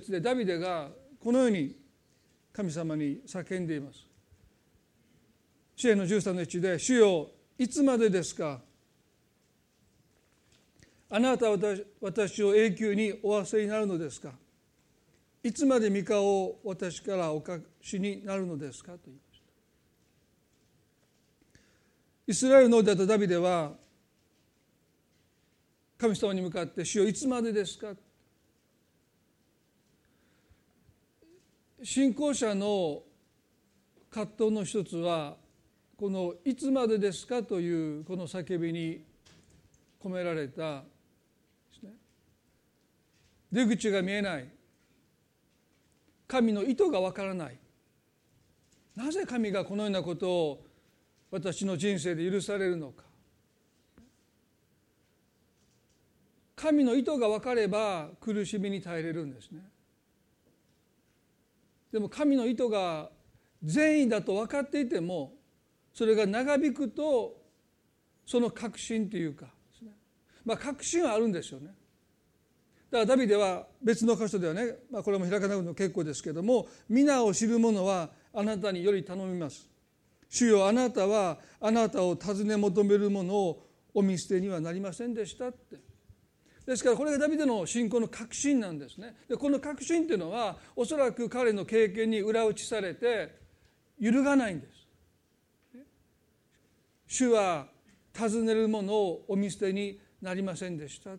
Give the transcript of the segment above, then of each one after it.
節でダビデがこのように神様に叫んでいます。支援の13の1で「主よいつまでですか？あなたは私を永久にお忘れになるのですか？いつまで御顔を私からお隠しになるのですか?」と言いましたイスラエルの王であったダビデは神様に向かって「主よいつまでですか?」信仰者の葛藤の一つはこの「いつまでですか?」というこの叫びに込められた出口が見えない。神の意図がわからない。なぜ神がこのようなことを私の人生で許されるのか。神の意図が分かれば苦しみに耐えれるんですね。でも神の意図が善意だと分かっていてもそれが長引くとその確信というかまあ確信はあるんですよね。だからダビデは別の箇所ではね、まあ、これも開かなくても結構ですけども皆を知る者はあなたにより頼みます。主よあなたはあなたを尋ね求める者をお見捨てにはなりませんでしたって。ですからこれがダビデの信仰の確信なんですね。でこの確信っていうのはおそらく彼の経験に裏打ちされて揺るがないんです。主は尋ねる者をお見捨てになりませんでした。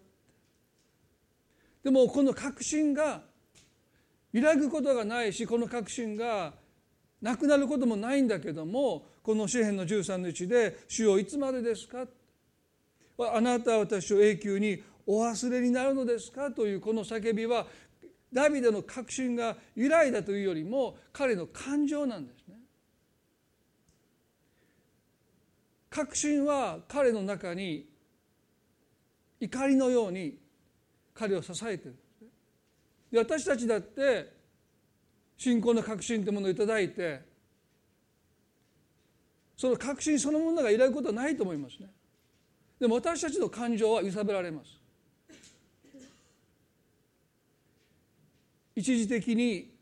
でもこの確信が揺らぐことがないしこの確信がなくなることもないんだけどもこの詩篇の13の1で「主よいつまでですか?」あなたは私を永久にお忘れになるのですか？というこの叫びはダビデの確信が揺らいだというよりも彼の感情なんですね。確信は彼の中に怒りのように彼を支えてるで私たちだって信仰の確信というものを頂いてその確信そのものがいられることはないと思いますね。でも私たちの感情は揺さぶられます。一時的に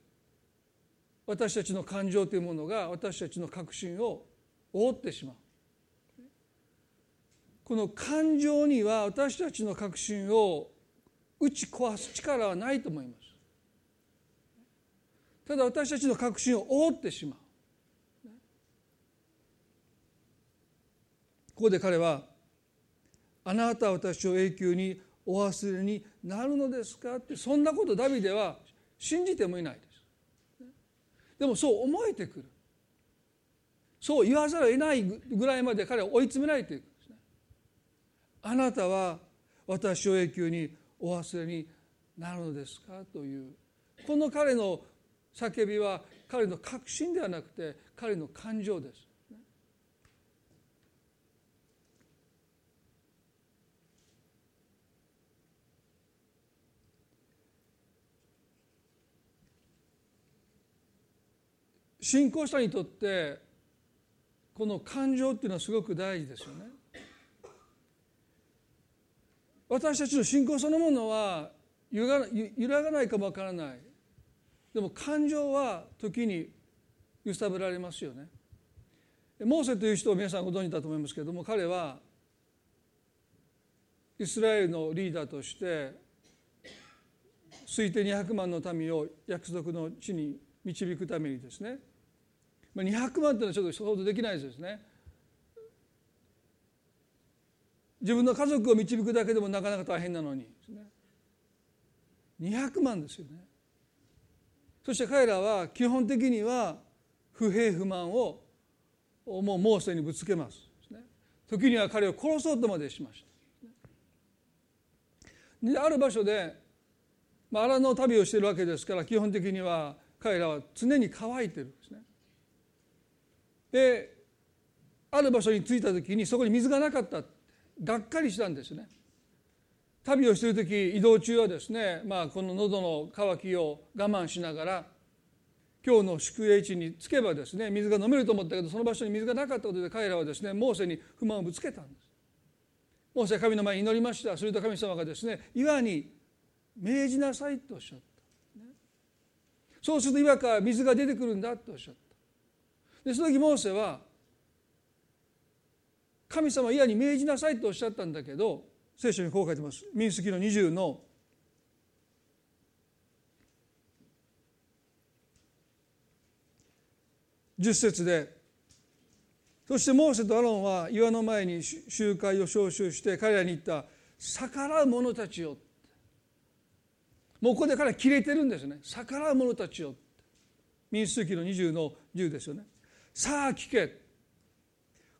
私たちの感情というものが私たちの確信を覆ってしまう。この感情には私たちの確信を打ち壊す力はないと思います。ただ私たちの確信を覆ってしまう。ここで彼は「あなたは私を永久にお忘れになるのですか?」ってそんなことダビデは信じてもいないです。でもそう思えてくる。そう言わざるを得ないぐらいまで彼は追い詰められていくんですね。あなたは私を永久にお忘れになるのですか？という。この彼の叫びは彼の確信ではなくて彼の感情です。信仰者にとってこの感情っていうのはすごく大事ですよね。私たちの信仰そのものは揺らがないかもわからないでも感情は時に揺さぶられますよねモーセという人を皆さんご存知だと思いますけれども彼はイスラエルのリーダーとして推定200万の民を約束の地に導くためにですね200万というのはちょっと想像できないですね。自分の家族を導くだけでもなかなか大変なのに。200万ですよね。そして彼らは基本的には不平不満をもうモーセにぶつけます。時には彼を殺そうとまでしました。である場所で、荒の旅をしているわけですから基本的には彼らは常に乾いてるんですね。である場所に着いた時にそこに水がなかった。がっかりしたんですね。旅をしている時移動中はですね、まあ、この喉の渇きを我慢しながら今日の宿営地に着けばですね水が飲めると思ったけどその場所に水がなかったことで彼らはですねモーセに不満をぶつけたんです。モーセは神の前に祈りました。すると神様がですね岩に命じなさいとおっしゃった、そうすると岩から水が出てくるんだとおっしゃった。でその時モーセは神様は嫌に命じなさいとおっしゃったんだけど聖書にこう書いてます。民数記の20の。10節でそしてモーセとアロンは岩の前に集会を招集して彼らに言った逆らう者たちよもうここで彼は切れてるんですね逆らう者たちよ民数記の20の10ですよね。さあ聞け。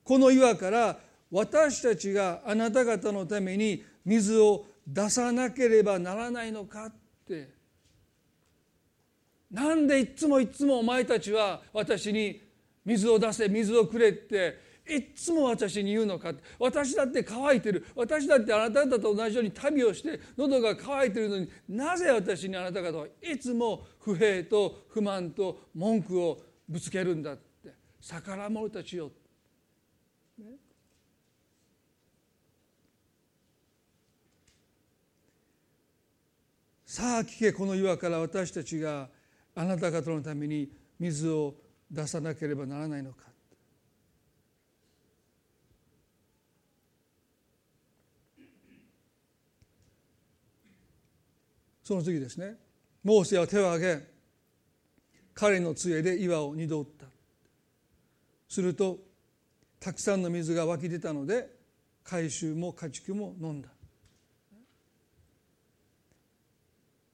この岩から私たちがあなた方のために水を出さなければならないのかって。なんでいつもいつもお前たちは私に水を出せ水をくれっていつも私に言うのか私だって乾いてる。私だってあなた方と同じように旅をして喉が渇いてるのになぜ私にあなた方はいつも不平と不満と文句をぶつけるんだって。逆らう者たちよ、ね、さあ聞けこの岩から私たちがあなた方のために水を出さなければならないのか。その次ですね。モーセは手を挙げ彼の杖で岩を二度打った。するとたくさんの水が湧き出たので回収も家畜も飲んだ。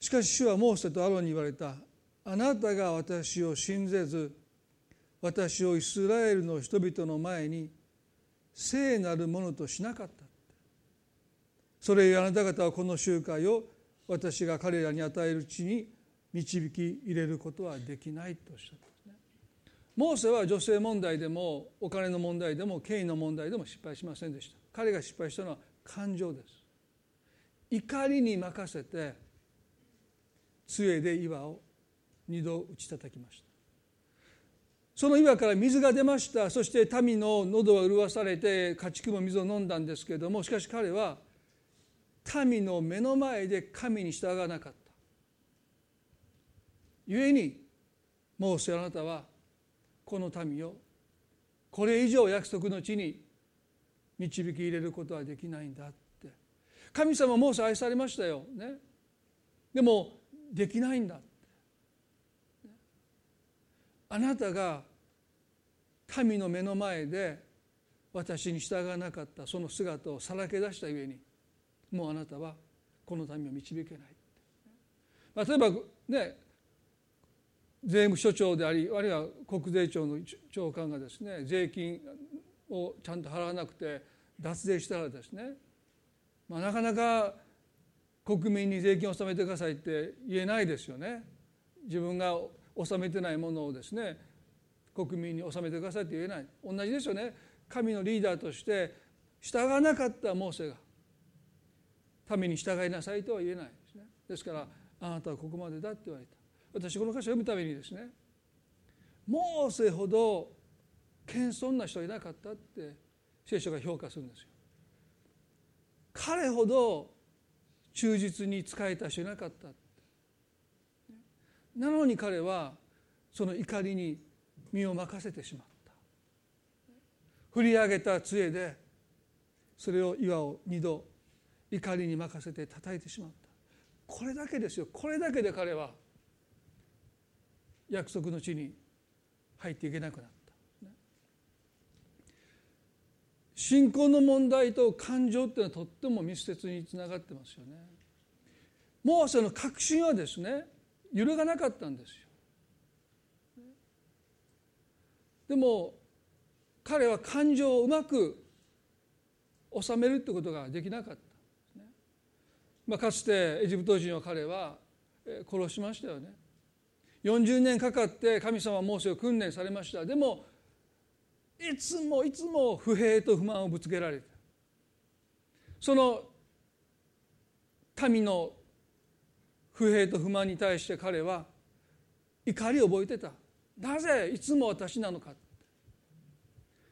しかし主はモーセとアロンに言われた。あなたが私を信ぜず私をイスラエルの人々の前に聖なるものとしなかった。それゆえあなた方はこの集会を私が彼らに与える地に導き入れることはできないとおっしゃった。モーセは女性問題でもお金の問題でも権威の問題でも失敗しませんでした。彼が失敗したのは感情です。怒りに任せて杖で岩を二度打ち叩きました。その岩から水が出ました。そして民の喉は潤されて家畜も水を飲んだんですけれどもしかし彼は民の目の前で神に従わなかった。故にモーセあなたはこの民をこれ以上約束の地に導き入れることはできないんだって。神様モーセ愛されましたよ。ね。でもできないんだあなたが民の目の前で私に従わなかったその姿をさらけ出したゆえにもうあなたはこの民を導けない、ま、例えばね税務署長でありあるいは国税庁の長官がですね税金をちゃんと払わなくて脱税したらですね、まあ、なかなか国民に税金を納めてくださいって言えないですよね。自分が納めてないものをですね国民に納めてくださいって言えない。同じですよね。神のリーダーとして従わなかったモーセが民に従いなさいとは言えないですね。ですからあなたはここまでだって言われた。私この歌詞を読むためにですねモーセほど謙遜な人はいなかったって聖書が評価するんですよ。彼ほど忠実に仕えた人いなかったなのに彼はその怒りに身を任せてしまった。振り上げた杖でそれを岩を二度怒りに任せて叩いてしまった。これだけですよ。これだけで彼は約束の地に入っていけなくなった信仰の問題と感情っていうのはとっても密接につながってますよね。モーセの確信はですね揺るがなかったんですよ。でも彼は感情をうまく収めるってことができなかった。まあ、かつてエジプト人を彼は殺しましたよね。40年かかって神様はモーセを訓練されました。でもいつもいつも不平と不満をぶつけられた。その民の不平と不満に対して彼は怒りを覚えてた。なぜいつも私なのか。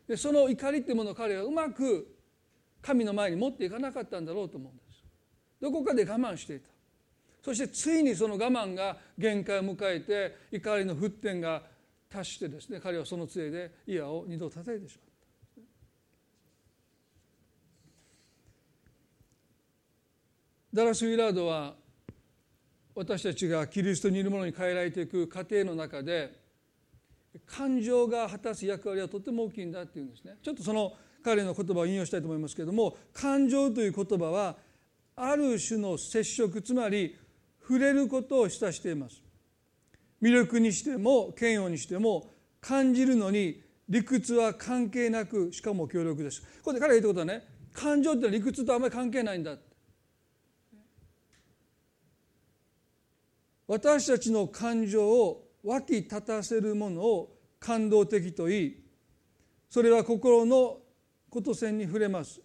でその怒りっていうものを彼はうまく神の前に持っていかなかったんだろうと思うんです。どこかで我慢していた。そしてついにその我慢が限界を迎えて怒りの沸点が達してですね彼はその杖でイヤを二度叩いてしまった。ダラス・ウィラードは私たちがキリストにいるものに変えられていく過程の中で感情が果たす役割はとても大きいんだっていうんですね。ちょっとその彼の言葉を引用したいと思いますけれども感情という言葉はある種の接触つまり触れることを示唆しています。魅力にしても嫌悪にしても感じるのに理屈は関係なくしかも強力です。これで彼が言ったことはね感情って理屈とあんまり関係ないんだ私たちの感情を湧き立たせるものを感動的と言いそれは心のこと線に触れます。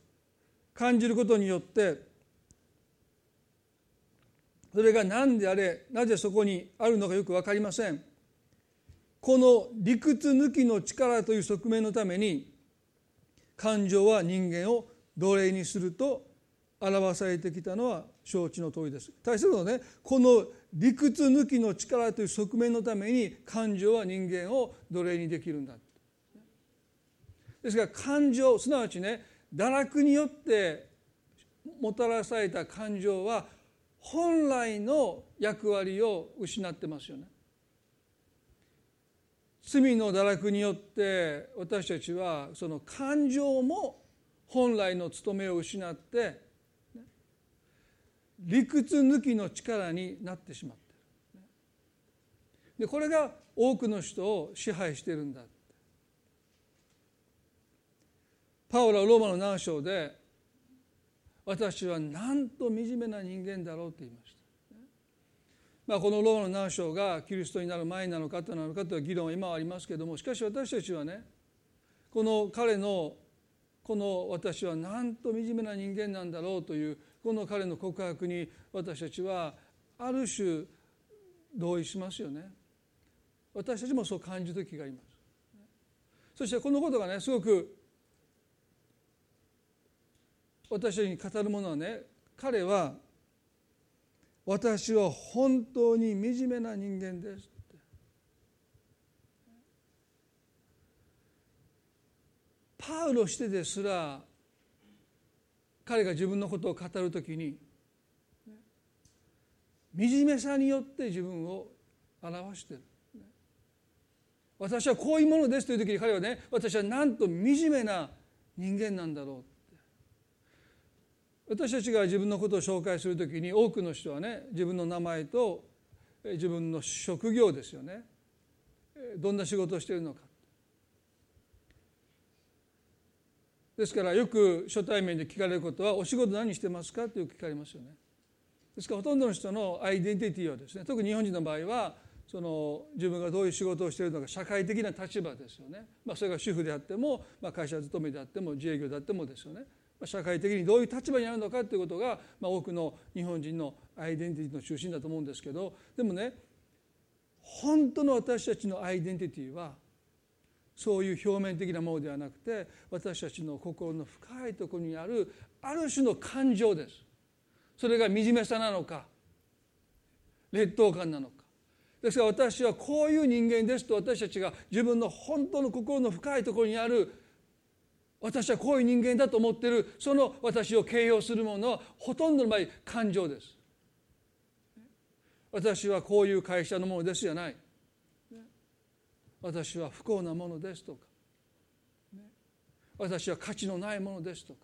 感じることによってそれが何であれなぜそこにあるのかよく分かりません。この理屈抜きの力という側面のために感情は人間を奴隷にすると表されてきたのは承知の通りです。大切なのねこの理屈抜きの力という側面のために感情は人間を奴隷にできるんだ。ですから感情すなわちね堕落によってもたらされた感情は本来の役割を失ってますよね。罪の堕落によって私たちはその感情も本来の務めを失って理屈抜きの力になってしまってるでこれが多くの人を支配してるんだパウロはローマの難章で私はなんと惨めな人間だろうと言いました。まあ、このローマの難章がキリストになる前なのかとなのかという議論は今はありますけれどもしかし私たちはねこの彼のこの私はなんと惨めな人間なんだろうというこの彼の告白に私たちはある種同意しますよね私たちもそう感じる時がありますそしてこのことがねすごく私たちに語るものはね彼は私は本当に惨めな人間ですパウロしてですら彼が自分のことを語るときに惨めさによって自分を表してる。私はこういうものですという時に彼はね私はなんと惨めな人間なんだろう私たちが自分のことを紹介するときに多くの人はね自分の名前と自分の職業ですよねどんな仕事をしているのかですからよく初対面で聞かれることは「お仕事何してますか?」ってよく聞かれますよね。ですからほとんどの人のアイデンティティはですね特に日本人の場合はその自分がどういう仕事をしているのか社会的な立場ですよね、まあ、それが主婦であっても、まあ、会社勤めであっても自営業であってもですよね社会的にどういう立場にあるのかということが、まあ、多くの日本人のアイデンティティの中心だと思うんですけどでもね本当の私たちのアイデンティティはそういう表面的なものではなくて私たちの心の深いところにあるある種の感情です。それが惨めさなのか劣等感なのかですから私はこういう人間ですと私たちが自分の本当の心の深いところにある私はこういう人間だと思っている。その私を形容するものはほとんどの場合感情です。私はこういう会社のものですじゃない。私は不幸なものですとか。私は価値のないものですとか。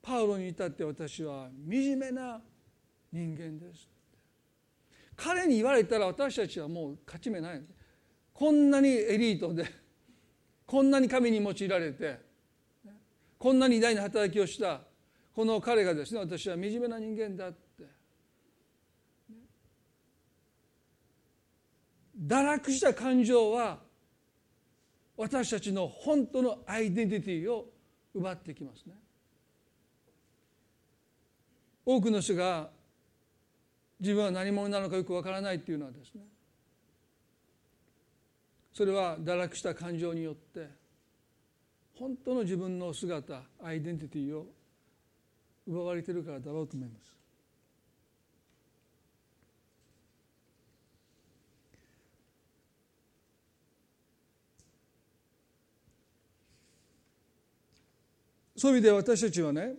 パウロに至って私は惨めな人間です。彼に言われたら私たちはもう勝ち目ない。こんなにエリートで。こんなに神に用いられてこんなに偉大な働きをしたこの彼がですね私は惨めな人間だって。堕落した感情は私たちの本当のアイデンティティを奪ってきますね。多くの人が自分は何者なのかよくわからないっていうのはですねそれは堕落した感情によって本当の自分の姿アイデンティティを奪われてるからだろうと思います。そういう意味で私たちはね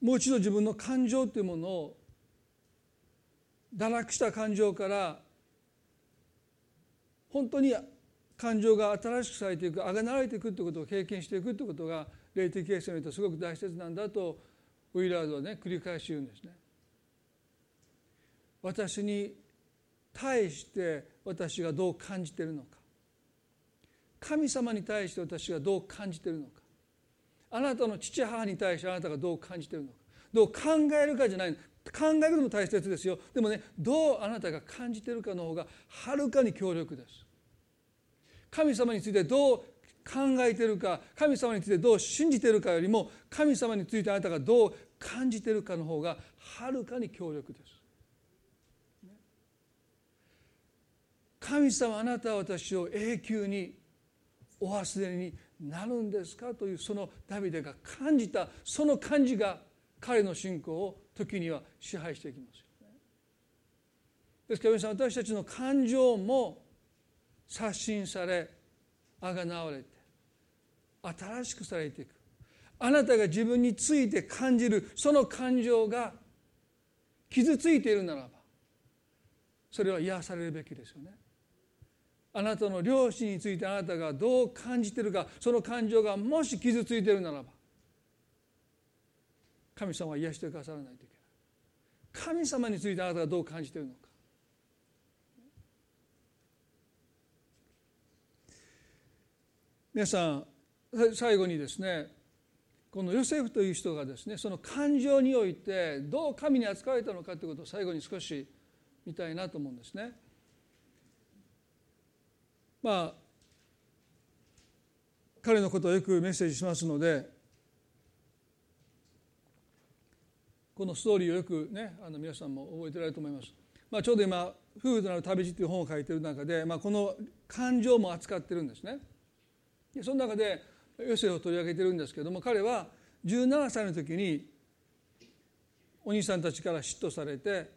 もう一度自分の感情というものを堕落した感情から本当に感情が新しくされていくあがなられていくということを経験していくということが霊的形成にとってすごく大切なんだとウィラードはね繰り返し言うんですね。私に対して私がどう感じているのか。神様に対して私がどう感じているのか。あなたの父母に対してあなたがどう感じているのか。どう考えるかじゃない考えることも大切ですよ。でもねどうあなたが感じてるかの方がはるかに強力です。神様についてどう考えてるか神様についてどう信じてるかよりも神様についてあなたがどう感じてるかの方がはるかに強力です。神様あなたは私を永久にお忘れになるんですか？というそのダビデが感じたその感じが彼の信仰を時には支配していきますよね。ですから皆さん私たちの感情も刷新されあがなわれて新しくされていくあなたが自分について感じるその感情が傷ついているならばそれは癒されるべきですよね。あなたの両親についてあなたがどう感じているかその感情がもし傷ついているならば神様は癒してくださらないといけない神様についてあなたがどう感じているのか皆さん最後にですねこのヨセフという人がですねその感情においてどう神に扱われたのかということを最後に少し見たいなと思うんですね。まあ彼のことをよくメッセージしますのでこのストーリーをよくねあの皆さんも覚えてられると思います。まあ、ちょうど今「夫婦となる旅路」という本を書いている中で、まあ、この感情も扱ってるんですね。でその中でヨセを取り上げてるんですけども彼は17歳の時にお兄さんたちから嫉妬されて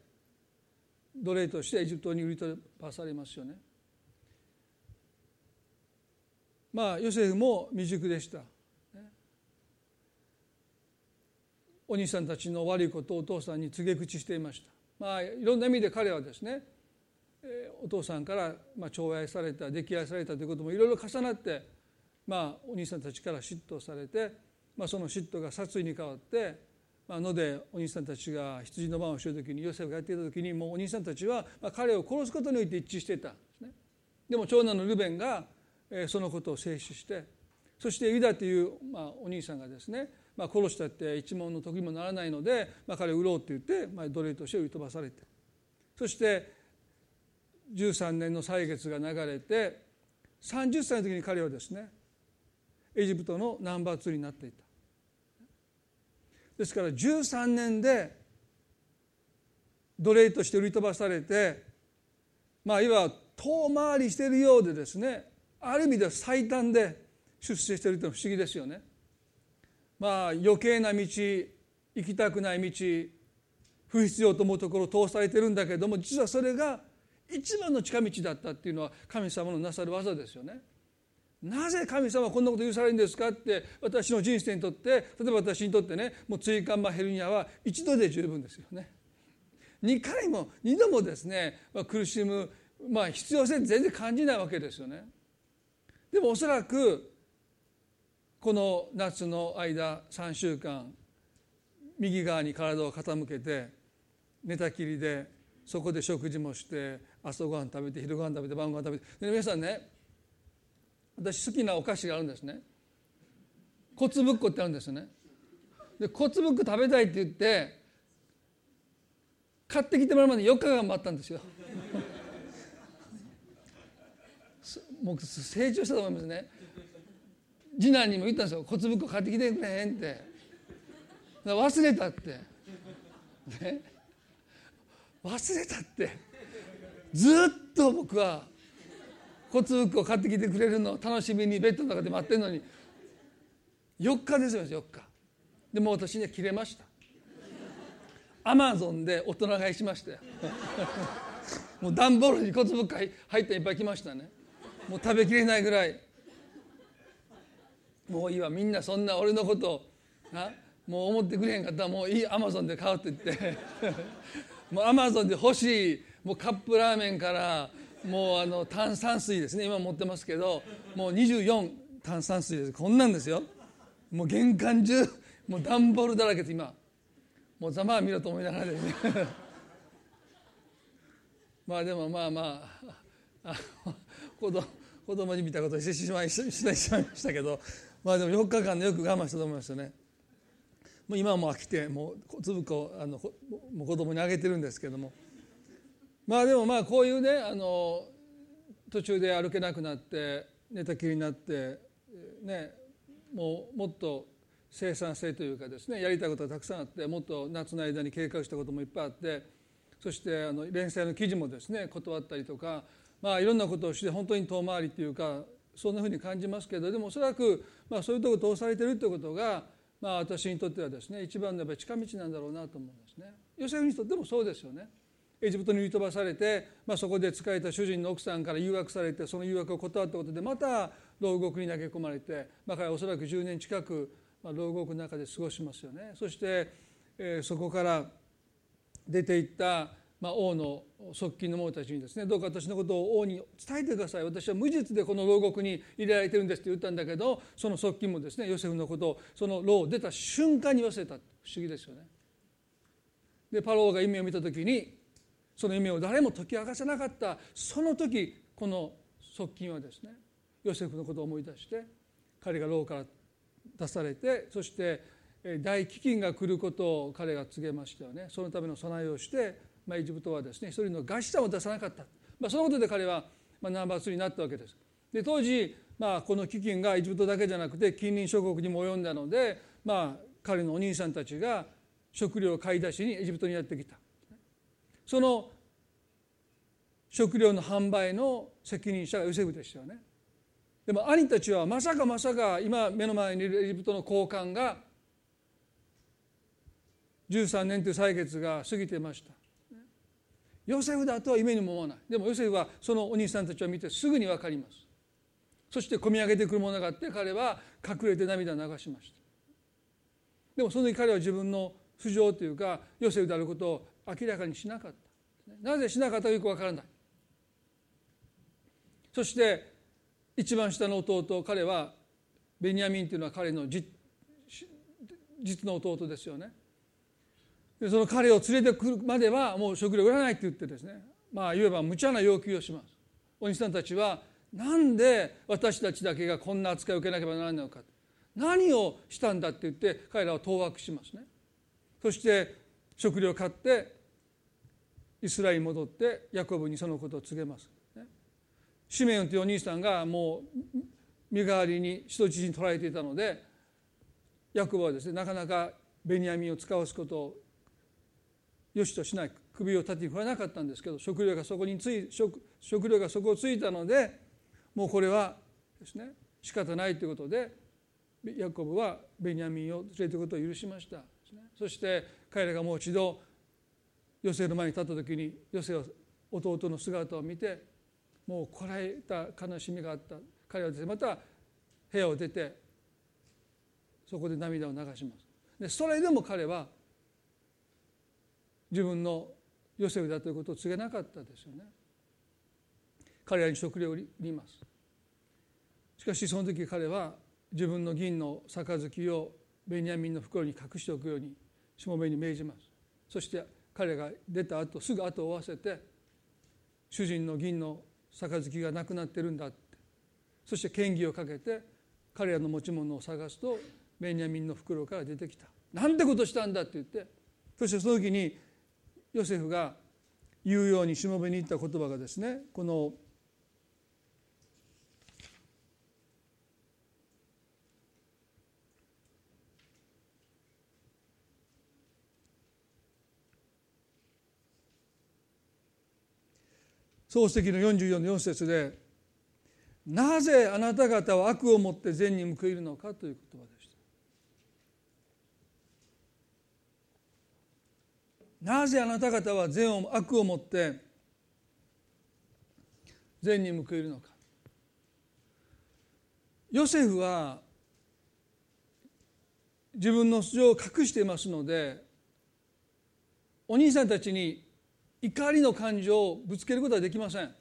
奴隷としてエジプトに売り飛ばされますよね。まあヨセフも未熟でした。お兄さんたちの悪いことをお父さんに告げ口していました。まあいろんな意味で彼はですねお父さんからまあ寵愛された溺愛されたということもいろいろ重なってまあお兄さんたちから嫉妬されて、まあ、その嫉妬が殺意に変わって、まあ、のでお兄さんたちが羊の番をしている時にヨセフがやっていた時にもうお兄さんたちはまあ彼を殺すことにおいて一致していたんですね。でも長男のルベンがそのことを静止してそしてユダという、まあ、お兄さんがですね、まあ、殺したって一文の時もならないので、まあ、彼を売ろうって言って、まあ、奴隷として売り飛ばされてそして13年の歳月が流れて30歳の時に彼はですねエジプトのナンバー2になっていたですから13年で奴隷として売り飛ばされてまあいわば遠回りしているようでですねある意味では最短で出世しているというのは不思議ですよね。まあ余計な道行きたくない道不必要と思うところを通されてるんだけども実はそれが一番の近道だったっていうのは神様のなさる技ですよね。なぜ神様はこんなこと許されるんですかって私の人生にとって例えば私にとってねもう椎間板ヘルニアは一度で十分ですよね。2回も2度もですね、まあ、苦しむ、まあ、必要性全然感じないわけですよね。でもおそらくこの夏の間3週間右側に体を傾けて寝たきりでそこで食事もして朝ごはん食べて昼ごはん食べて晩ごはん食べて。で皆さんね私好きなお菓子があるんですね。骨ぶっこってあるんですね。で骨ぶっこ食べたいって言って買ってきてもらうまで4日間待ったんですよ。もう成長したと思いますね。次男にも言ったんですよ。骨ぶっこ買ってきてくれへんって。忘れたって。ね。忘れたって。ずっと僕は骨ぶっこ買ってきてくれるのを楽しみにベッドの中で待ってるのに4日ですよ4日。でも私には切れました。アマゾンで大人買いしましたよもう段ボールに骨ぶっこ入っていっぱい来ましたね。もう食べきれないぐらい。もういいわみんなそんな俺のことなもう思ってくれへんかったらもういいアマゾンで買うって言って。もうアマゾンで欲しいもうカップラーメンからもうあの炭酸水ですね。今持ってますけどもう24炭酸水です。こんなんですよ。もう玄関中もう段ボールだらけで今。もうざまあ見ろと思いながらですね。まあでもまあまああ子供子供に見たことしてしまいしてしまいましたけどまあでも4日間でよく我慢したと思いますよね。もう今はもう飽きてもう粒子あのもう子供にあげてるんですけどもまあでもまあこういうねあの途中で歩けなくなって寝たきりになってねもうもっと生産性というかですねやりたいことがたくさんあってもっと夏の間に計画したこともいっぱいあってそしてあの連載の記事もですね断ったりとかまあいろんなことをして本当に遠回りというかそんなふうに感じますけどでもおそらくまあそういうところ通されているということがまあ私にとってはですね一番のやっぱり近道なんだろうなと思うんですね。ヨセフにとってもそうですよね。エジプトに売り飛ばされて、まあ、そこで仕えた主人の奥さんから誘惑されてその誘惑を断ったことでまた牢獄に投げ込まれて、まあ、彼はおそらく10年近く、まあ、牢獄の中で過ごしますよね。そして、えー、そこから出ていった、まあ、王の側近の者たちにですねどうか私のことを王に伝えてください。私は無実でこの牢獄に入れられてるんですって言ったんだけどその側近もですねヨセフのことをその牢を出た瞬間に忘れた。不思議ですよね。でパローが夢を見た時にその夢を誰も解き明かせなかった。その時この側近はですねヨセフのことを思い出して彼が牢から出されてそして大飢饉が来ることを彼が告げましたよね。そのための備えをして、まあ、エジプトはですね一人の餓死者を出さなかった、まあ、そのことで彼は、まあ、ナンバー2になったわけです。で当時、まあ、この飢饉がエジプトだけじゃなくて近隣諸国にも及んだので、まあ、彼のお兄さんたちが食料を買い出しにエジプトにやってきた。その食料の販売の責任者がヨセフでしたよねでも兄たちはまさかまさか今目の前にいるエジプトの高官が13年という歳月が過ぎてましたヨセフだとは夢にも思わない。でもヨセフはそのお兄さんたちを見てすぐに分かります。そして込み上げてくるものがあって彼は隠れて涙を流しました。でもその時彼は自分の素性というかヨセフであることを明らかにしなかった。なぜしなかったかよく分からない。そして一番下の弟彼はベニヤミンというのは彼の実の弟ですよね。でその彼を連れてくるまではもう食料売らないって言ってですね。まあいわば無茶な要求をします。お兄さんたちはなんで私たちだけがこんな扱いを受けなければならないのか。何をしたんだって言って彼らは当惑しますね。そして食料を買ってイスラエルに戻ってヤコブにそのことを告げます。シメオンというお兄さんがもう身代わりに人質に取られていたのでヤコブはですねなかなかベニヤミンを使わすことをよしとしない首を縦に振らなかったんですけど食料がそこについ食食料がそこをついたのでもうこれはですね仕方ないということでヤコブはベニヤミンを連れていくことを許しました、そして彼らがもう一度ヨセの前に立った時にヨセは弟の姿を見てもうこらえた悲しみがあった。彼はですねまた部屋を出てそこで涙を流します。でそれでも彼は自分のヨセフだということを告げなかったですよね。彼らに食料を売ります。しかしその時彼は自分の銀の杯をベニヤミンの袋に隠しておくようにしもべに命じます。そして彼が出た後すぐ後を追わせて主人の銀の杯がなくなってるんだって。そして嫌疑をかけて彼らの持ち物を探すとベニヤミンの袋から出てきた。なんてことしたんだって言ってそしてその時にヨセフが言うようにしもべに言った言葉がですねこの漱石の44の4節で「なぜあなた方は悪をもって善に報いるのか」という言葉でした。なぜあなた方は善を悪をもって善に報いるのか。ヨセフは自分の素性を隠していますのでお兄さんたちに怒りの感情をぶつけることはできません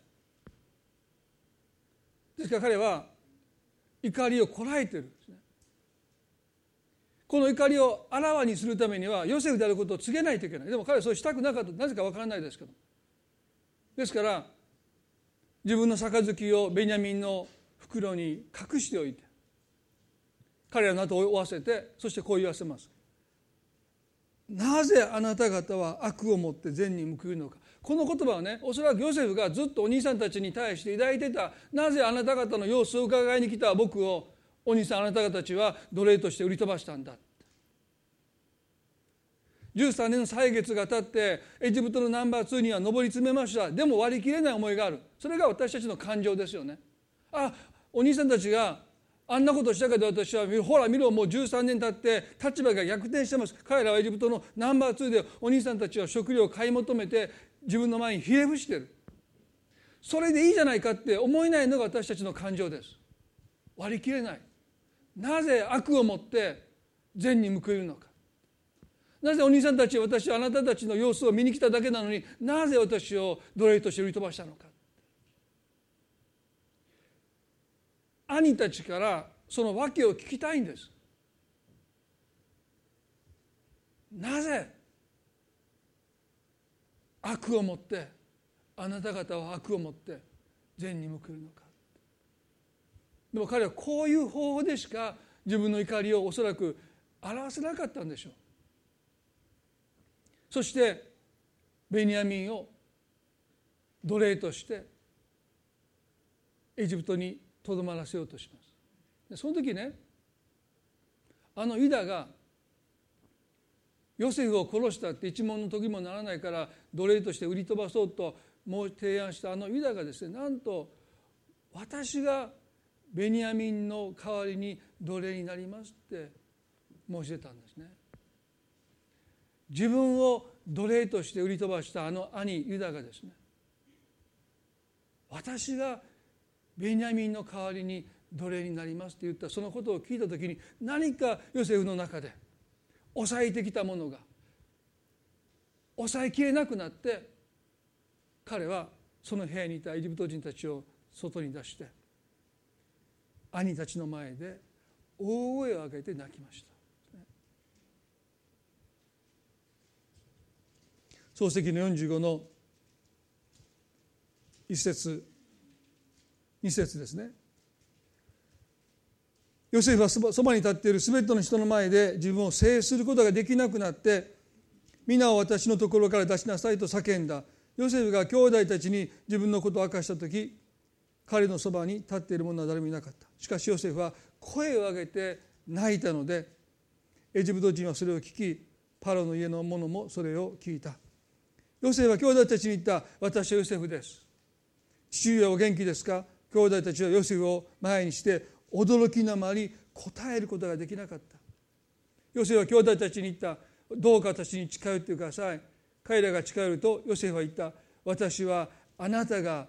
ですから彼は怒りをこらえてるんですねこの怒りをあらわにするためにはヨセフであることを告げないといけない。でも彼はそうしたくなかった。なぜか分からないですけど。ですから自分の杯をベニヤミンの袋に隠しておいて彼らの後を追わせてそしてこう言わせます。なぜあなた方は悪をもって善に報いるのか。この言葉はねおそらくヨセフがずっとお兄さんたちに対して抱いてた。なぜあなた方の様子を伺いに来た僕をお兄さんあなた方たちは奴隷として売り飛ばしたんだ。13年の歳月が経ってエジプトのナンバー2には上り詰めました。でも割り切れない思いがある。それが私たちの感情ですよね。あお兄さんたちがあんなことしたけど私はほら見ろもう13年経って立場が逆転してます。彼らはエジプトのナンバー2でお兄さんたちは食料を買い求めて自分の前にひれ伏してる。それでいいじゃないかって思えないのが私たちの感情です。割り切れない。なぜ悪をもって善に報いるのか。なぜお兄さんたち私はあなたたちの様子を見に来ただけなのになぜ私を奴隷として売り飛ばしたのか。兄たちからその訳を聞きたいんです。なぜ悪をもってあなた方は悪をもって善に報いるのか。でも彼はこういう方法でしか自分の怒りをおそらく表せなかったんでしょう。そしてベニヤミンを奴隷としてエジプトにとどまらせようとしますその時ねあのユダがヨセフを殺したって一文の時もならないから奴隷として売り飛ばそうともう提案したあのユダがですねなんと私がベニヤミンの代わりに奴隷になりますって申し出たんですね。自分を奴隷として売り飛ばしたあの兄ユダがですね私がベニヤミンの代わりに奴隷になりますって言ったそのことを聞いた時に何かヨセフの中で抑えてきたものが抑えきれなくなって彼はその部屋にいたエジプト人たちを外に出して兄たちの前で大声を上げて泣きました。漱石の45の一節2節ですね。ヨセフはそばに立っている全ての人の前で自分を制することができなくなって皆を私のところから出しなさいと叫んだ。ヨセフが兄弟たちに自分のことを明かした時彼のそばに立っている者は誰もいなかった。しかしヨセフは声を上げて泣いたのでエジプト人はそれを聞きパロの家の者もそれを聞いた。ヨセフは兄弟たちに言った私はヨセフです。父上はお元気ですか？兄弟たちはヨセフを前にして驚きのあまり答えることができなかった。ヨセフは兄弟たちに言ったどうか私に近寄ってください。彼らが近寄るとヨセフは言った。私はあなたが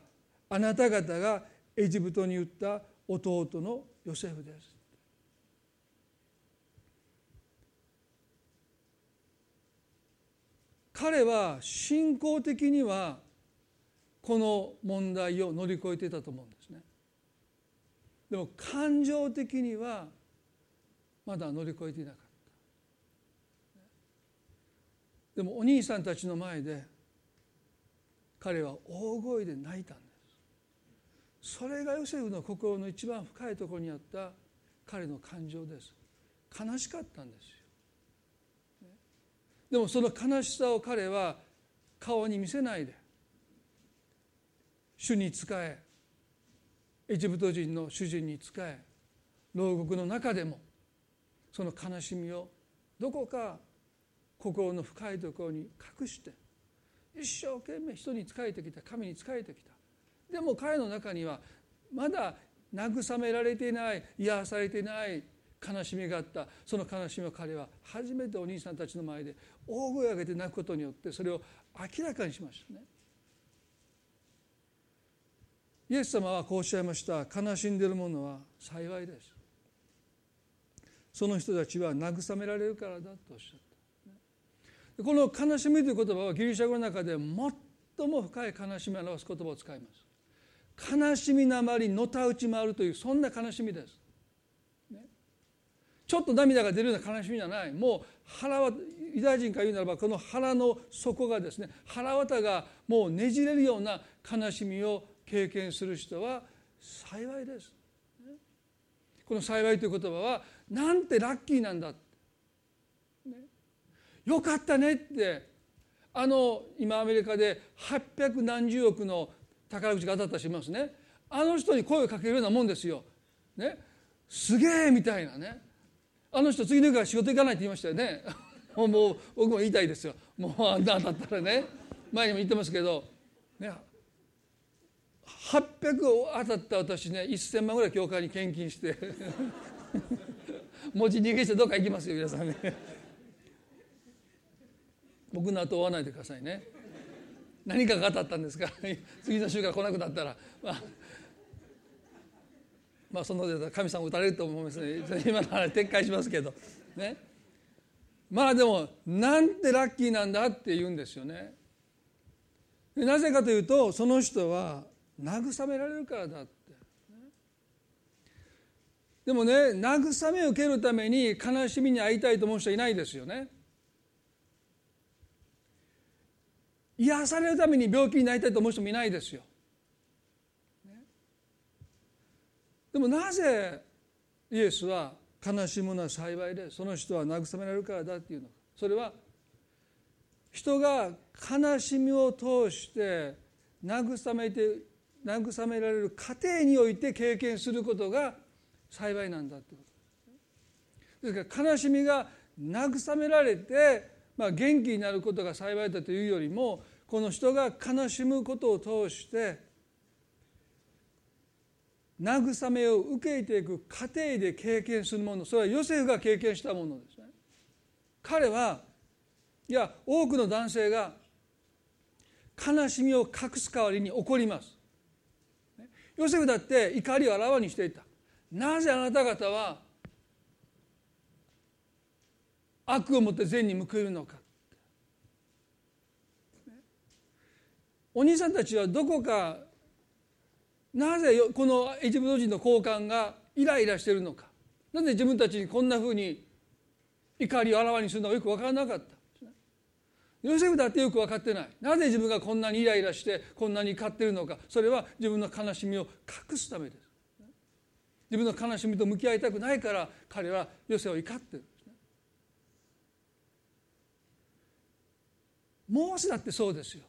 あなた方がエジプトに言った弟のヨセフです。彼は信仰的にはこの問題を乗り越えていたと思うんですね。でも感情的にはまだ乗り越えていなかった。でもお兄さんたちの前で彼は大声で泣いたんです。それがヨセフの心の一番深いところにあった彼の感情です。悲しかったんです。でもその悲しさを彼は顔に見せないで主に仕えエジプト人の主人に仕え牢獄の中でもその悲しみをどこか心の深いところに隠して一生懸命人に仕えてきた神に仕えてきた。でも彼の中にはまだ慰められていない癒されていない悲しみがあった。その悲しみを彼は初めてお兄さんたちの前で大声を上げて泣くことによってそれを明らかにしましたね。イエス様はこうおっしゃいました。悲しんでいる者は幸いです。その人たちは慰められるからだとおっしゃった。この悲しみという言葉はギリシャ語の中で最も深い悲しみを表す言葉を使います。悲しみなまりのたうち回るというそんな悲しみです。ちょっと涙が出るような悲しみじゃない。もう腹はユダヤ人から言うならばこの腹の底がですね腹渡がもうねじれるような悲しみを経験する人は幸いです。この幸いという言葉はなんてラッキーなんだ、ね、よかったねってあの今アメリカで800何十億の宝くじが当たった人いますね。あの人に声をかけるようなもんですよ。ね、すげえみたいなね。あの人次の日から仕事行かないって言いましたよね。もう僕も言いたいですよ。もうあんなだったらね。前にも言ってますけど、ね、800当たった私ね1000万ぐらい教会に献金して。持ち逃げしてどっか行きますよ皆さんね。僕の後追わないでくださいね。何かが当たったんですか。次の週から来なくなったら。まあまあそので神様打たれると思いますね。今の話撤回しますけど。ね。まあでもなんてラッキーなんだって言うんですよね。なぜかというとその人は慰められるからだって。でもね慰めを受けるために悲しみに会いたいと思う人はいないですよね。癒されるために病気になりたいと思う人もいないですよ。でもなぜイエスは悲しむのは幸いでその人は慰められるからだっていうのかそれは人が悲しみを通して慰めて慰められる過程において経験することが幸いなんだってこと。ですから悲しみが慰められて、まあ、元気になることが幸いだというよりもこの人が悲しむことを通して慰めを受けていく過程で経験するもの。それはヨセフが経験したものですね。彼はいや多くの男性が悲しみを隠す代わりに怒ります。ヨセフだって怒りをあらわにしていた。なぜあなた方は悪をもって善に報いるのか。お兄さんたちはどこかなぜこのエジプト人の高官がイライラしているのか。なぜ自分たちにこんなふうに怒りをあらわにするのかよく分からなかった。ヨセフだってよく分かってない。なぜ自分がこんなにイライラしてこんなに怒ってるのか。それは自分の悲しみを隠すためです。自分の悲しみと向き合いたくないから彼はヨセを怒ってる。モーセだってそうですよ。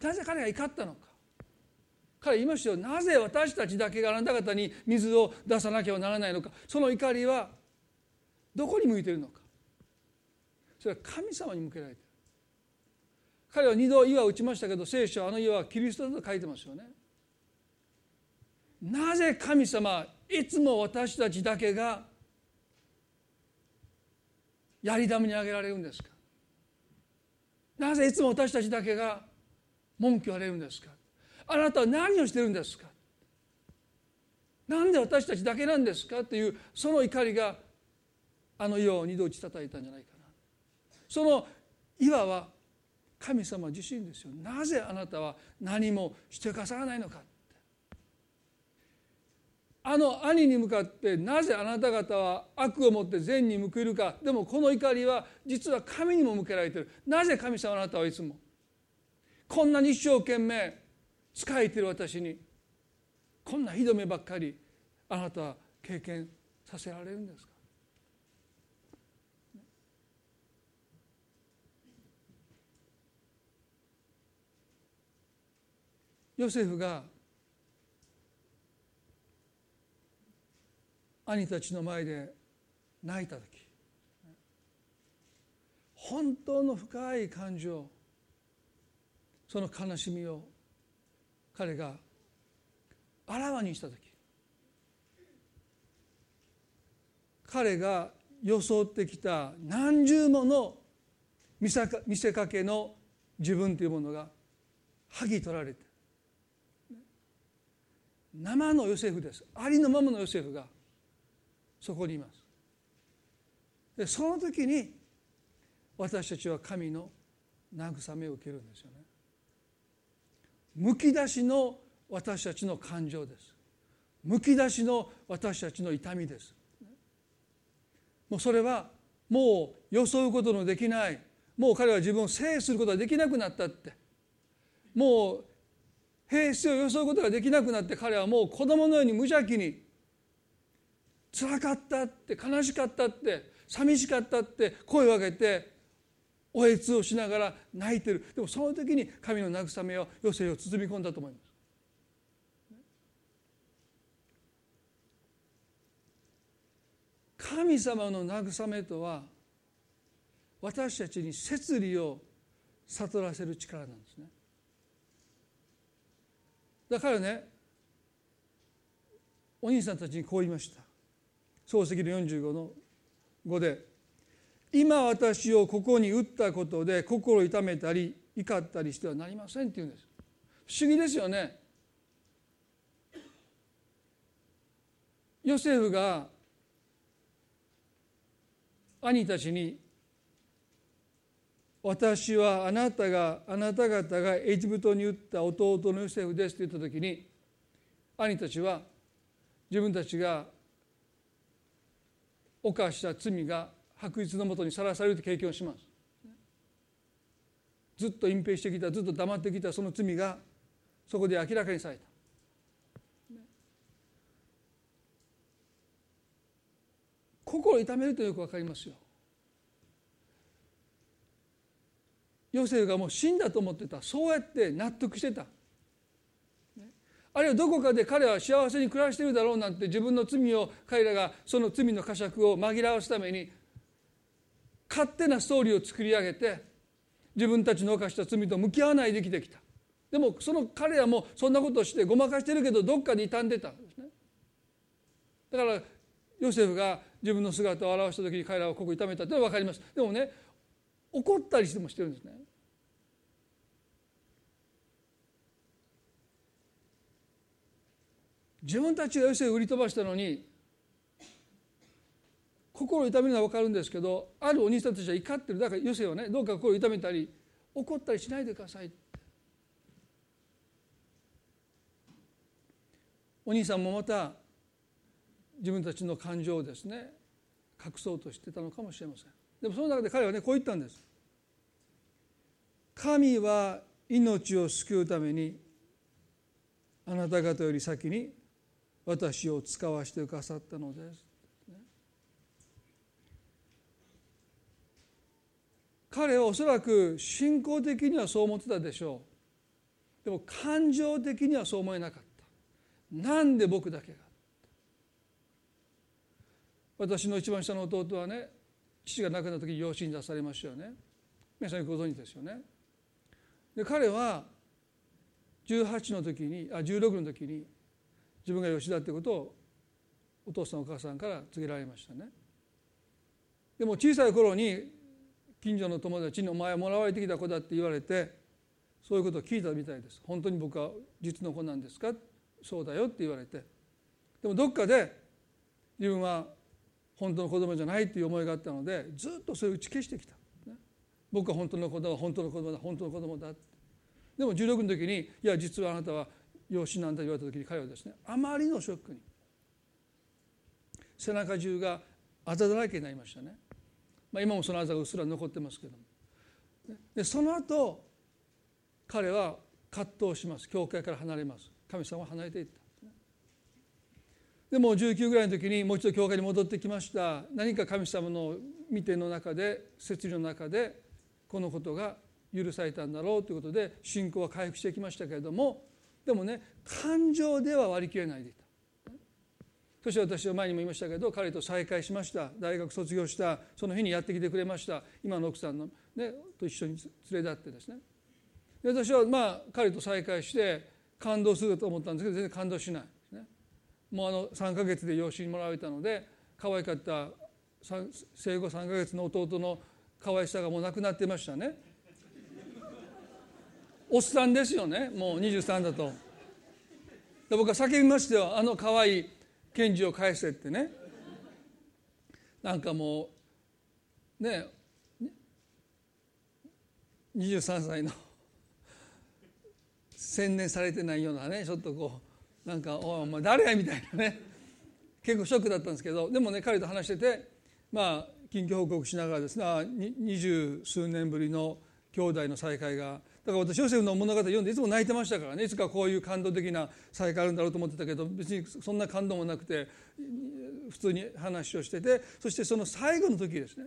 なぜ彼が怒ったのか。彼言いましたよ。なぜ私たちだけがあなた方に水を出さなきゃならないのか。その怒りはどこに向いているのか。それは神様に向けられている。彼は二度岩を打ちましたけど聖書はあの岩はキリストだと書いてますよね。なぜ神様いつも私たちだけがやり玉にあげられるんですか。なぜいつも私たちだけが文句言われるんですか。あなたは何をしてるんですか？なんで私たちだけなんですか？っていうその怒りがあの岩を二度打ち叩いたんじゃないかな。その岩は神様自身ですよ。なぜあなたは何もしてかさらないのかあの兄に向かってなぜあなた方は悪をもって善に報いるか。でもこの怒りは実は神にも向けられてる。なぜ神様あなたはいつもこんなに一生懸命仕えてる私に。こんなひどめばっかりあなたは経験させられるんですか？ヨセフが兄たちの前で泣いた時本当の深い感情その悲しみを彼があらわにした時彼が装ってきた何重もの見せかけの自分というものが剥ぎ取られて生のヨセフです。ありのままのヨセフがそこにいます。でその時に私たちは神の慰めを受けるんですよね。むき出しの私たちの感情です。むき出しの私たちの痛みです。もうそれはもう装うことのできない。もう彼は自分を制することができなくなったって。もう平静を装うことができなくなって彼はもう子供のように無邪気に辛かったって悲しかったって寂しかったって声を上げておえつをしながら泣いてるでもその時に神の慰めを余生を包み込んだと思います。神様の慰めとは私たちに摂理を悟らせる力なんですね。だからねお兄さんたちにこう言いました漱石の45の5で「今私をここに打ったことで心を痛めたり怒ったりしてはなりません」って言うんです。不思議ですよね。ヨセフが兄たちに私はあなたがあなた方がエジプトに打った弟のヨセフですと言った時に兄たちは自分たちが犯した罪が白日のもとにさらされると経験をします。ずっと隠蔽してきたずっと黙ってきたその罪がそこで明らかにされた。心を痛めるとよく分かりますよ。ヨセフがもう死んだと思ってた。そうやって納得してた。あるいはどこかで彼は幸せに暮らしてるだろうなんて自分の罪を彼らがその罪の呵責を紛らわすために勝手なストーリーを作り上げて自分たちの犯した罪と向き合わないで生きてきた。でもその彼らもそんなことをしてごまかしてるけどどっかで傷んでたんですね。だからヨセフが自分の姿を現した時に彼らはここ痛めたというのは分かります。でもね怒ったりしてもしてるんですね。自分たちがヨセフを売り飛ばしたのに心を痛めるのは分かるんですけどあるお兄さんたちは怒ってる。だからヨセはねどうか心を痛めたり怒ったりしないでください。お兄さんもまた自分たちの感情をですね隠そうとしてたのかもしれません。でもその中で彼はねこう言ったんです。神は命を救うためにあなた方より先に私を使わせてくださったのです。彼はおそらく信仰的にはそう思ってたでしょう。でも感情的にはそう思えなかった。なんで僕だけが。私の一番下の弟はね父が亡くなった時養子に出されましたよね。皆さんご存知ですよね。で彼は18の時にあ16の時に自分が養子だってことをお父さんお母さんから告げられましたね。でも小さい頃に近所の友達に「お前はもらわれてきた子だ」って言われてそういうことを聞いたみたいです。本当に僕は実の子なんですか？そうだよって言われて。でもどっかで自分は本当の子供じゃないっていう思いがあったのでずっとそれを打ち消してきた、僕は本当の子供本当の子供だ本当の子供だでも16の時に「いや実はあなたは養子なんだ」言われた時に彼はですねあまりのショックに背中中があざだらけになりましたね、まあ、今もそのあざがうっすら残ってますけども。でその後彼は葛藤します。教会から離れます。神様は離れていった。でも19ぐらいの時にもう一度教会に戻ってきました。何か神様の見ての中で摂理の中でこのことが許されたんだろうということで信仰は回復してきましたけれども。でもね感情では割り切れないでそして私は前にも言いましたけど彼と再会しました。大学卒業した。その日にやってきてくれました。今の奥さんの、ね、と一緒に連れ立ってですね。で私はまあ彼と再会して感動すると思ったんですけど全然感動しないもうあの3か月で養子にもらわれたので可愛かった生後3か月の弟の可愛さがもうなくなってましたね。おっさんですよね。もう23だと。で僕は叫びましたよ。あの可愛い賢治を返せってねなんかもうね23歳の洗練されてないようなねちょっとこうなんか「おいお前誰や?」みたいなね結構ショックだったんですけどでもね彼と話しててまあ近況報告しながらですね二十数年ぶりの兄弟の再会がから私ヨセフの物語読んでいつも泣いてましたからね。いつかこういう感動的な再会あるんだろうと思ってたけど別にそんな感動もなくて普通に話をしててそしてその最後の時ですね、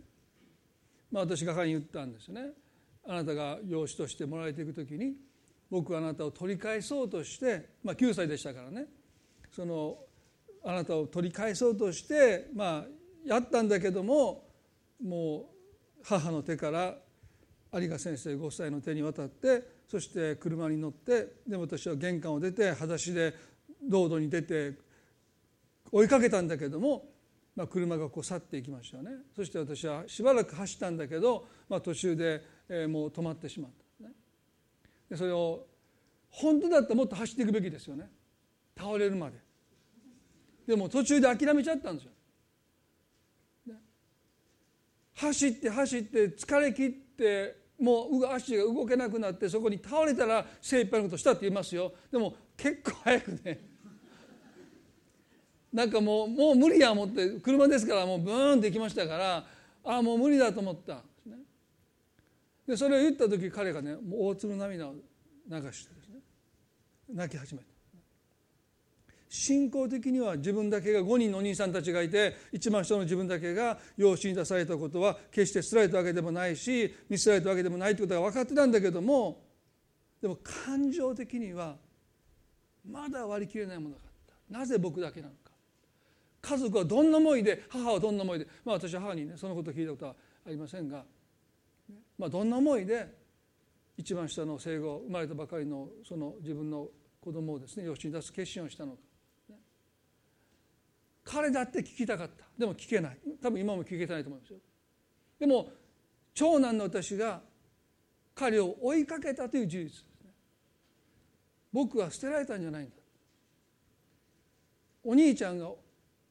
まあ、私が彼に言ったんですよね。あなたが養子としてもらえていく時に僕はあなたを取り返そうとして、まあ、9歳でしたからね。そのあなたを取り返そうとして、まあ、やったんだけどももう母の手から有賀先生ご夫妻の手に渡ってそして車に乗ってでも私は玄関を出て裸足で道路に出て追いかけたんだけども、まあ、車がこう去っていきましたよね。そして私はしばらく走ったんだけど、まあ、途中で、えもう止まってしまった、ね、でそれを本当だったらもっと走っていくべきですよね。倒れるまで。でも途中で諦めちゃったんですよ、走って走って疲れ切ってもう足が動けなくなってそこに倒れたら精一杯のことしたって言いますよ。でも結構早くね。なんかもうもう無理や思って車ですからもうブーンって行きましたからああもう無理だと思った。でそれを言った時彼がねもう大粒の涙を流してですね。泣き始めた。信仰的には自分だけが5人のお兄さんたちがいて一番下の自分だけが養子に出されたことは決して捨てられたわけでもないし見捨てられたわけでもないということが分かってたんだけどもでも感情的にはまだ割り切れないものがあった。なぜ僕だけなのか。家族はどんな思いで母はどんな思いで。まあ私は母にねそのことを聞いたことはありませんが、まあ、どんな思いで一番下の生後生まれたばかりのその自分の子供をですね養子に出す決心をしたのか。彼だって聞きたかった。でも聞けない。多分今も聞けてないと思いますよ。でも長男の私が彼を追いかけたという事実ですね。僕は捨てられたんじゃないんだ。お兄ちゃんが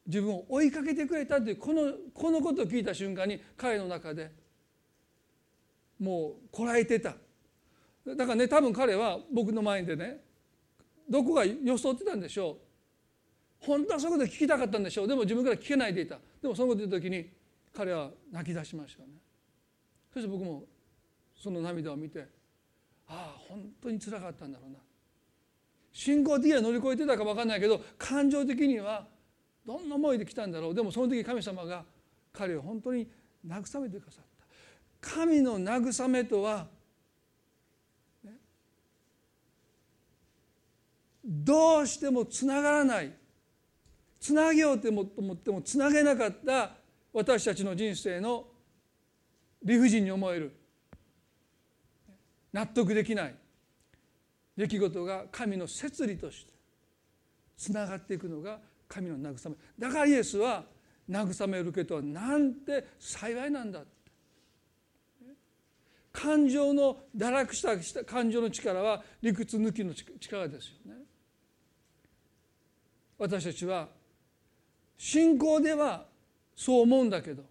自分を追いかけてくれたというこのこのことを聞いた瞬間に彼の中でもうこらえてた。だからね多分彼は僕の前でねどこが装ってたんでしょう。本当はそこと聞きたかったんでしょう。でも自分から聞けないでいた。でもそのこと言った時に彼は泣き出しましたね。そして僕もその涙を見てああ本当につらかったんだろうな。信仰的には乗り越えてたか分かんないけど感情的にはどんな思いで来たんだろう。でもその時神様が彼を本当に慰めてくださった。神の慰めとはねどうしてもつながらない。つなげようと思ってもつなげなかった私たちの人生の理不尽に思える納得できない出来事が神の摂理としてつながっていくのが神の慰め。だからイエスは慰めを受けとはなんて幸いなんだ。感情の堕落した感情の力は理屈抜きの力ですよね。私たちは信仰ではそう思うんだけど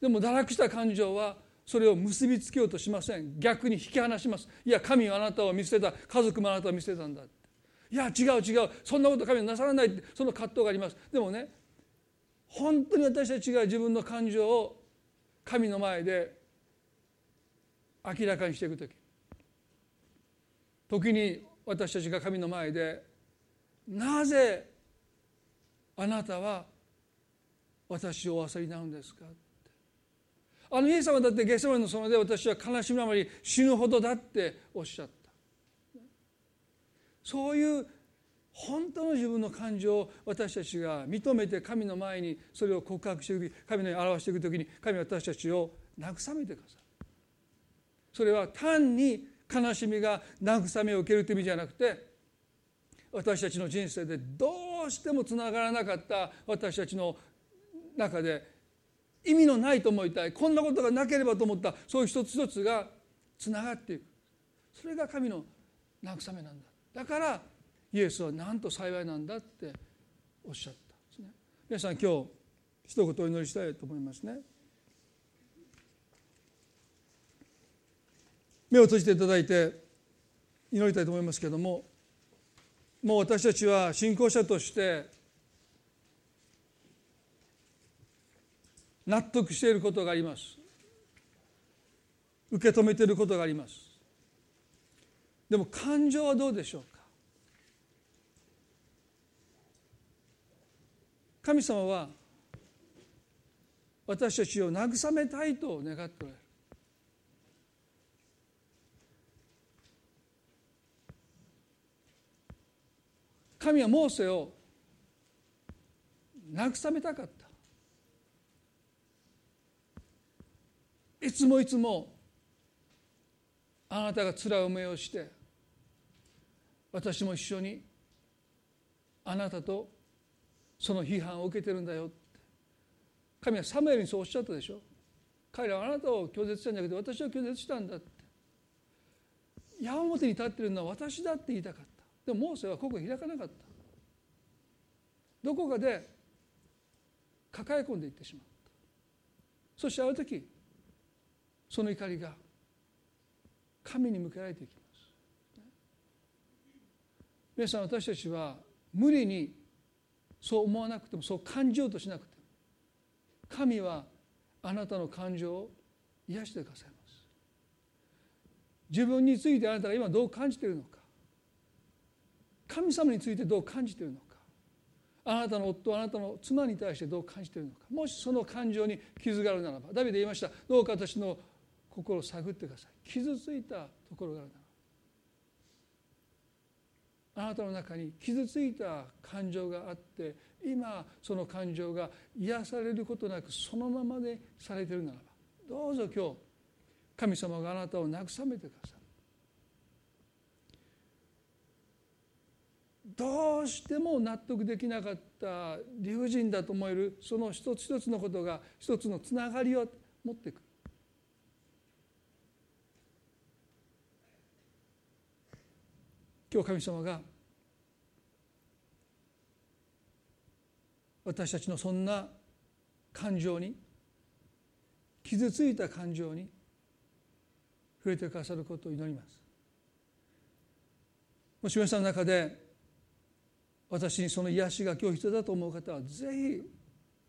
でも堕落した感情はそれを結びつけようとしません。逆に引き離します。いや神はあなたを見捨てた。家族もあなたを見捨てたんだ。いや違う違う。そんなこと神はなさらない。ってその葛藤があります。でもね本当に私たちが自分の感情を神の前で明らかにしていく時時に私たちが神の前でなぜあなたは私をお忘れになるんですか？って。あのイエス様だってゲセマの園で私は悲しみあまり死ぬほどだっておっしゃった。そういう本当の自分の感情を私たちが認めて神の前にそれを告白していく神のように表していく時に神は私たちを慰めてくださる。それは単に悲しみが慰めを受けるという意味じゃなくて私たちの人生でどうしてもつながらなかった私たちの中で意味のないと思いたいこんなことがなければと思った。そういう一つ一つがつながっていく。それが神の慰めなんだ。だからイエスはなんと幸いなんだっておっしゃったんですね。皆さん今日一言お祈りしたいと思いますね目を閉じていただいて祈りたいと思いますけれども。もう私たちは信仰者として納得していることがあります。受け止めていることがあります。でも感情はどうでしょうか？神様は私たちを慰めたいと願っておられる。神はモーセを慰めたかった。いつもいつもあなたが辛い思いをして私も一緒にあなたとその批判を受けてるんだよ。神はサムエルにそうおっしゃったでしょ。彼らはあなたを拒絶したんだけど私は拒絶したんだって。矢面に立ってるのは私だって言いたかった。でもモーセはここ開かなかった。どこかで抱え込んでいってしまった。そしてある時その怒りが神に向けられていきます。皆さん私たちは無理にそう思わなくてもそう感じようとしなくても神はあなたの感情を癒してくださいます。自分についてあなたが今どう感じているのか。神様についてどう感じているのか。あなたの夫あなたの妻に対してどう感じているのか。もしその感情に傷があるならばダビデ言いました。どうか私の心を探ってください。傷ついたところがあるならあなたの中に傷ついた感情があって今その感情が癒されることなくそのままでされているならば。どうぞ今日神様があなたを慰めてください。どうしても納得できなかった理不尽だと思えるその一つ一つのことが一つのつながりを持っていく。今日神様が私たちのそんな感情に傷ついた感情に触れてくださることを祈ります。もし皆さんの中で私にその癒しが今日必要だと思う方はぜひ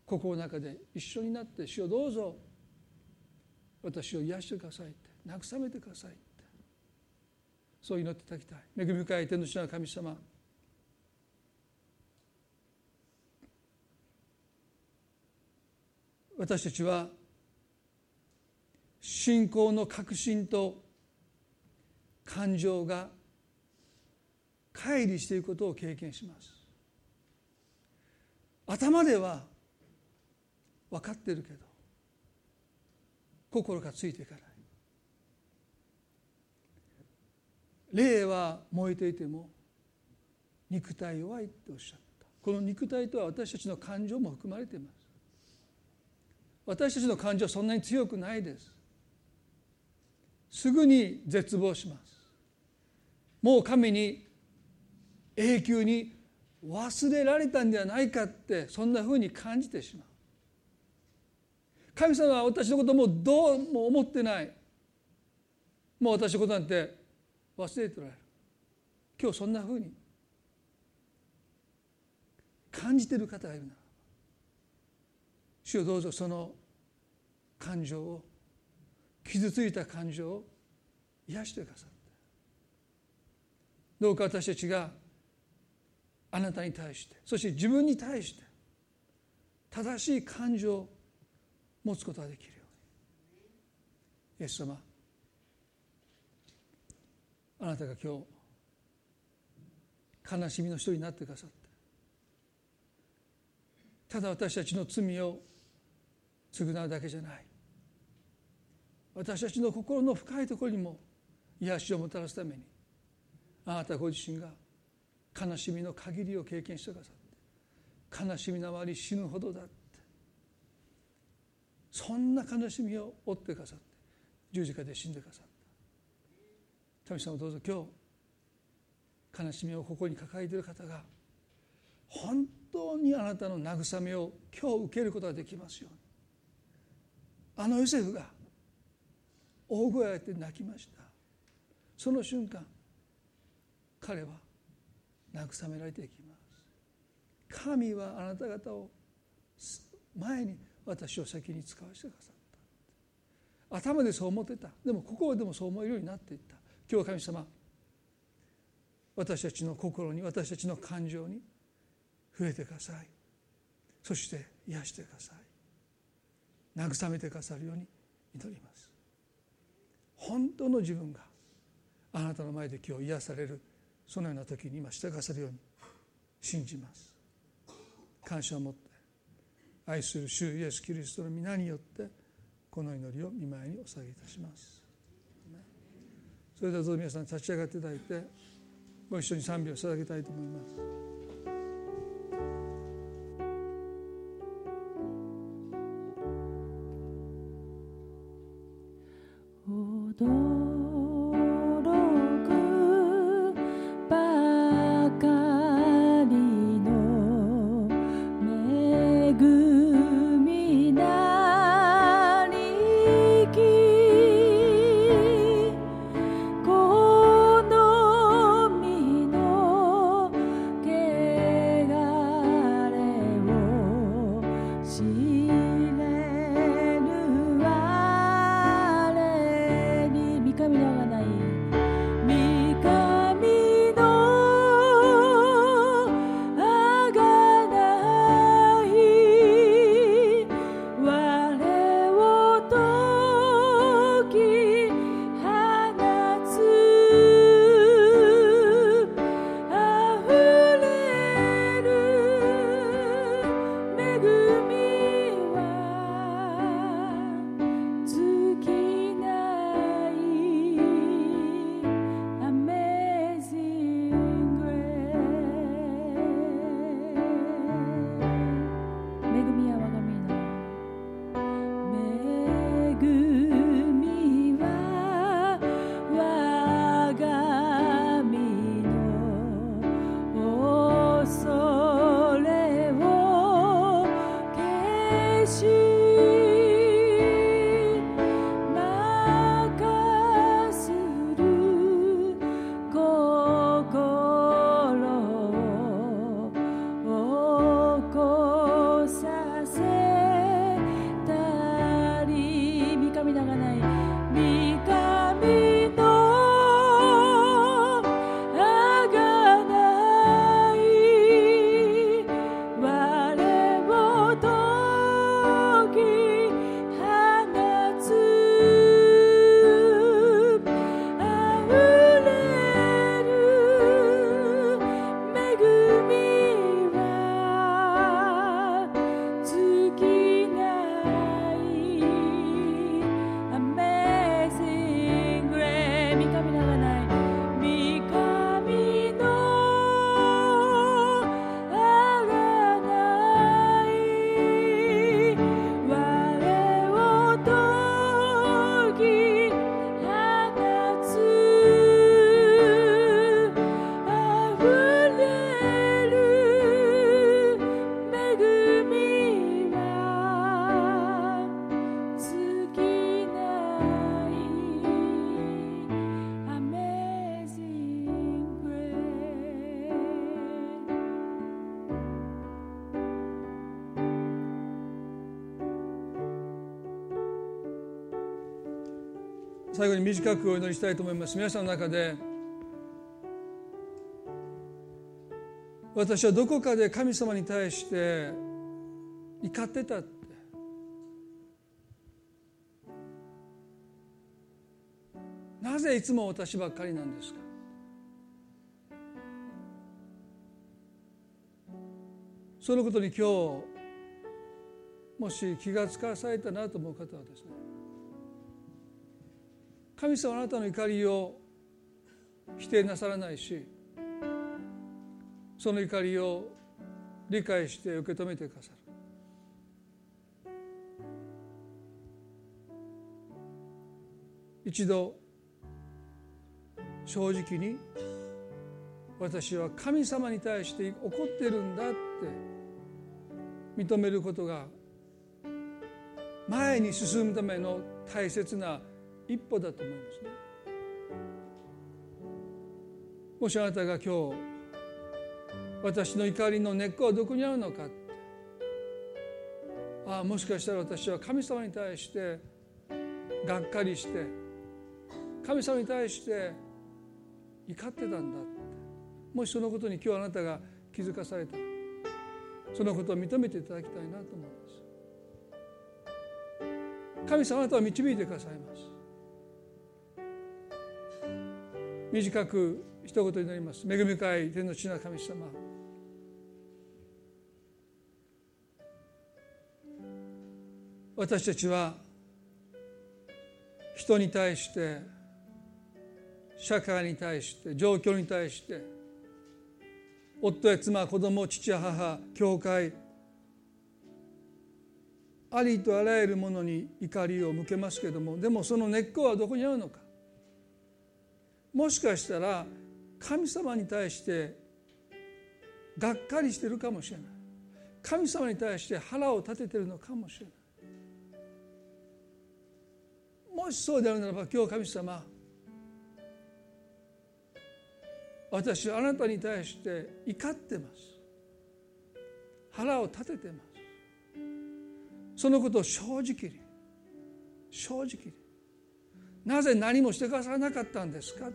心の中で一緒になって主をどうぞ。私を癒してくださいって。慰めてくださいって。そう祈っていただきたい。恵み深い天の父の神様。私たちは信仰の確信と感情が乖離していくことを経験します。頭では分かってるけど心がついていかない。霊は燃えていても肉体弱いっておっしゃった。この肉体とは私たちの感情も含まれています。私たちの感情はそんなに強くないです。すぐに絶望します。もう神に永久に忘れられたんではないかってそんなふうに感じてしまう。神様は私のこともどうも思ってない。もう私のことなんて忘れておられる。今日そんなふうに感じてる方がいるなら主をどうぞその感情を傷ついた感情を癒してくださって。どうか私たちがあなたに対して。そして自分に対して正しい感情を持つことができるように。イエス様あなたが今日悲しみの人になってくださってただ私たちの罪を償うだけじゃない。私たちの心の深いところにも癒しをもたらすためにあなたご自身が悲しみの限りを経験してくださって悲しみのあまり死ぬほどだってそんな悲しみを負ってくださって十字架で死んでくださった神様どうぞ今日悲しみをここに抱えている方が本当にあなたの慰めを今日受けることができますようにあのヨセフが大声を上げて泣きました。その瞬間彼は慰められていきます。神はあなた方を前に私を先に使わせてくださった。頭でそう思ってた。でも心でもそう思えるようになっていった。今日は神様私たちの心に私たちの感情に触れてください。そして癒してください。慰めてくださるように祈ります。本当の自分があなたの前で今日癒される。そのような時に今してくださるように信じます。感謝を持って愛する主イエス・キリストの皆によってこの祈りを見舞いにお下げいたします。それではどうぞ皆さん立ち上がっていただいてご一緒に賛美を捧げたいと思います。最後に短くお祈りしたいと思います。皆さんの中で私はどこかで神様に対して怒ってたって。なぜいつも私ばっかりなんですか。そのことに今日もし気がつかされたなと思う方はですね神様あなたの怒りを否定なさらないしその怒りを理解して受け止めてくださる。一度正直に私は神様に対して怒ってるんだって認めることが前に進むための大切な一歩だと思いますね。もしあなたが今日私の怒りの根っこはどこにあるのか。ああもしかしたら私は神様に対してがっかりして神様に対して怒ってたんだ。ってもしそのことに今日あなたが気づかされた。そのことを認めていただきたいなと思います。神様あなたは導いてくださいます。短く一言になります。恵み深い天の父な神様。私たちは人に対して社会に対して状況に対して夫や妻子供父や母教会ありとあらゆるものに怒りを向けますけれどもでもその根っこはどこにあるのか。もしかしたら神様に対してがっかりしてるかもしれない。神様に対して腹を立ててるのかもしれない。もしそうであるならば今日神様私はあなたに対して怒ってます。腹を立ててます。そのことを正直に正直に。なぜ何もしてくださらなかったんですか？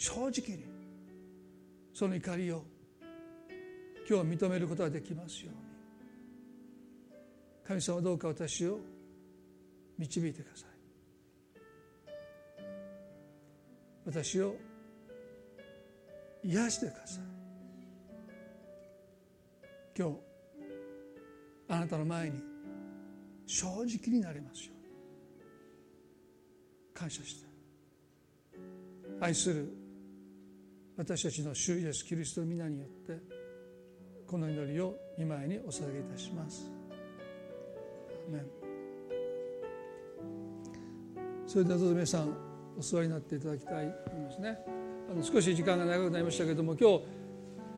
正直にその怒りを今日認めることができますように。神様どうか私を導いてください。私を癒してください。今日あなたの前に正直になれますように。感謝して。愛する私たちの主イエスキリストの皆によってこの祈りを見舞いにお捧げいたします。それではどうぞ皆さんお座りになっていただきたいと思いますね。あの少し時間が長くなりましたけれども今日